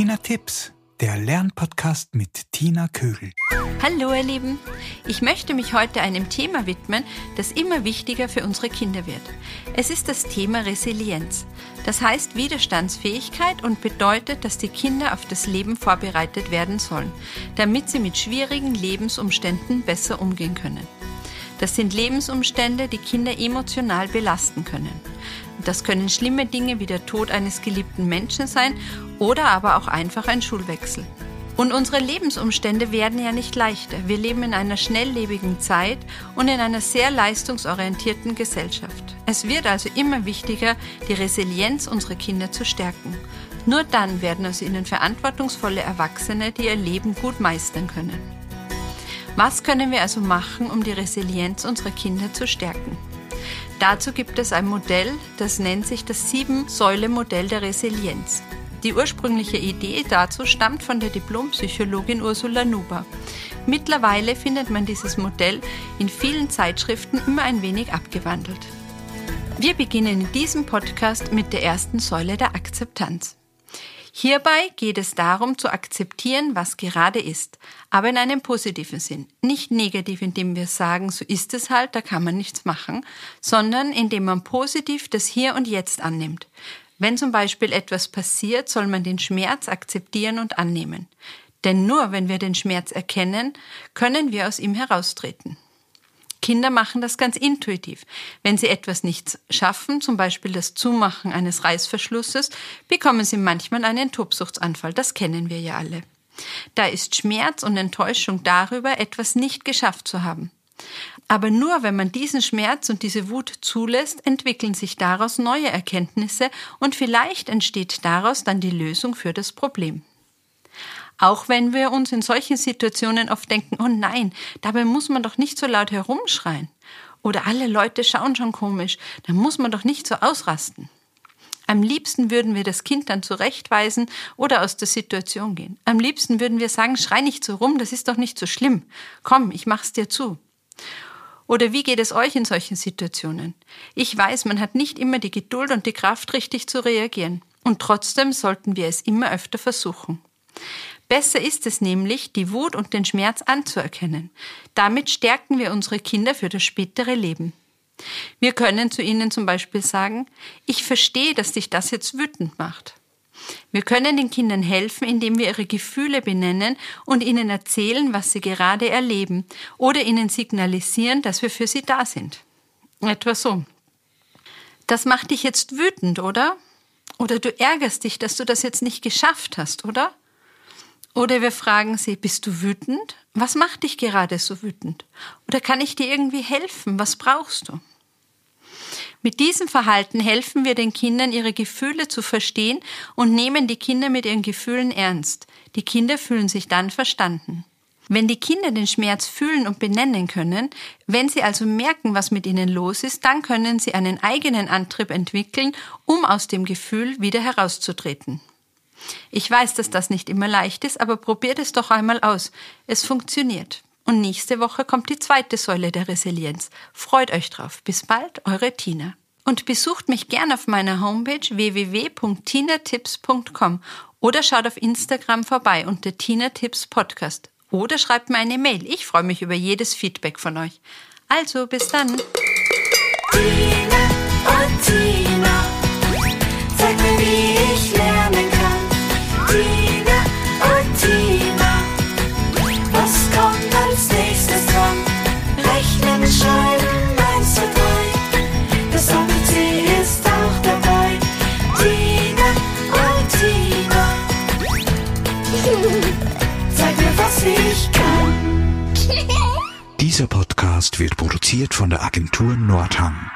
Tipps, der Lernpodcast mit Tina Kögel. Hallo ihr Lieben, ich möchte mich heute einem Thema widmen, das immer wichtiger für unsere Kinder wird. Es ist das Thema Resilienz. Das heißt Widerstandsfähigkeit und bedeutet, dass die Kinder auf das Leben vorbereitet werden sollen, damit sie mit schwierigen Lebensumständen besser umgehen können. Das sind Lebensumstände, die Kinder emotional belasten können. Das können schlimme Dinge wie der Tod eines geliebten Menschen sein oder aber auch einfach ein Schulwechsel. Und unsere Lebensumstände werden ja nicht leichter. Wir leben in einer schnelllebigen Zeit und in einer sehr leistungsorientierten Gesellschaft. Es wird also immer wichtiger, die Resilienz unserer Kinder zu stärken. Nur dann werden aus ihnen verantwortungsvolle Erwachsene, die ihr Leben gut meistern können. Was können wir also machen, um die Resilienz unserer Kinder zu stärken? Dazu gibt es ein Modell, das nennt sich das Sieben-Säule-Modell der Resilienz. Die ursprüngliche Idee dazu stammt von der Diplompsychologin Ursula Nuber. Mittlerweile findet man dieses Modell in vielen Zeitschriften immer ein wenig abgewandelt. Wir beginnen in diesem Podcast mit der ersten Säule der Akzeptanz. Hierbei geht es darum zu akzeptieren, was gerade ist, aber in einem positiven Sinn. Nicht negativ, indem wir sagen, so ist es halt, da kann man nichts machen, sondern indem man positiv das Hier und Jetzt annimmt. Wenn zum Beispiel etwas passiert, soll man den Schmerz akzeptieren und annehmen. Denn nur wenn wir den Schmerz erkennen, können wir aus ihm heraustreten. Kinder machen das ganz intuitiv. Wenn sie etwas nicht schaffen, zum Beispiel das Zumachen eines Reißverschlusses, bekommen sie manchmal einen Tobsuchtsanfall. Das kennen wir ja alle. Da ist Schmerz und Enttäuschung darüber, etwas nicht geschafft zu haben. Aber nur wenn man diesen Schmerz und diese Wut zulässt, entwickeln sich daraus neue Erkenntnisse und vielleicht entsteht daraus dann die Lösung für das Problem. Auch wenn wir uns in solchen Situationen oft denken, oh nein, dabei muss man doch nicht so laut herumschreien. Oder alle Leute schauen schon komisch, da muss man doch nicht so ausrasten. Am liebsten würden wir das Kind dann zurechtweisen oder aus der Situation gehen. Am liebsten würden wir sagen, schrei nicht so rum, das ist doch nicht so schlimm. Komm, ich mach's dir zu. Oder wie geht es euch in solchen Situationen? Ich weiß, man hat nicht immer die Geduld und die Kraft, richtig zu reagieren. Und trotzdem sollten wir es immer öfter versuchen. Besser ist es nämlich, die Wut und den Schmerz anzuerkennen. Damit stärken wir unsere Kinder für das spätere Leben. Wir können zu ihnen zum Beispiel sagen, ich verstehe, dass dich das jetzt wütend macht. Wir können den Kindern helfen, indem wir ihre Gefühle benennen und ihnen erzählen, was sie gerade erleben oder ihnen signalisieren, dass wir für sie da sind. Etwa so. Das macht dich jetzt wütend, oder? Oder du ärgerst dich, dass du das jetzt nicht geschafft hast, oder? Oder wir fragen sie, bist du wütend? Was macht dich gerade so wütend? Oder kann ich dir irgendwie helfen? Was brauchst du? Mit diesem Verhalten helfen wir den Kindern, ihre Gefühle zu verstehen und nehmen die Kinder mit ihren Gefühlen ernst. Die Kinder fühlen sich dann verstanden. Wenn die Kinder den Schmerz fühlen und benennen können, wenn sie also merken, was mit ihnen los ist, dann können sie einen eigenen Antrieb entwickeln, um aus dem Gefühl wieder herauszutreten. Ich weiß, dass das nicht immer leicht ist, aber probiert es doch einmal aus. Es funktioniert. Und nächste Woche kommt die zweite Säule der Resilienz. Freut euch drauf. Bis bald, eure Tina. Und besucht mich gern auf meiner Homepage www.tinatips.com oder schaut auf Instagram vorbei unter Tina Tips Podcast. Oder schreibt mir eine Mail. Ich freue mich über jedes Feedback von euch. Also, bis dann. Tina Dieser Podcast wird produziert von der Agentur Nordhang.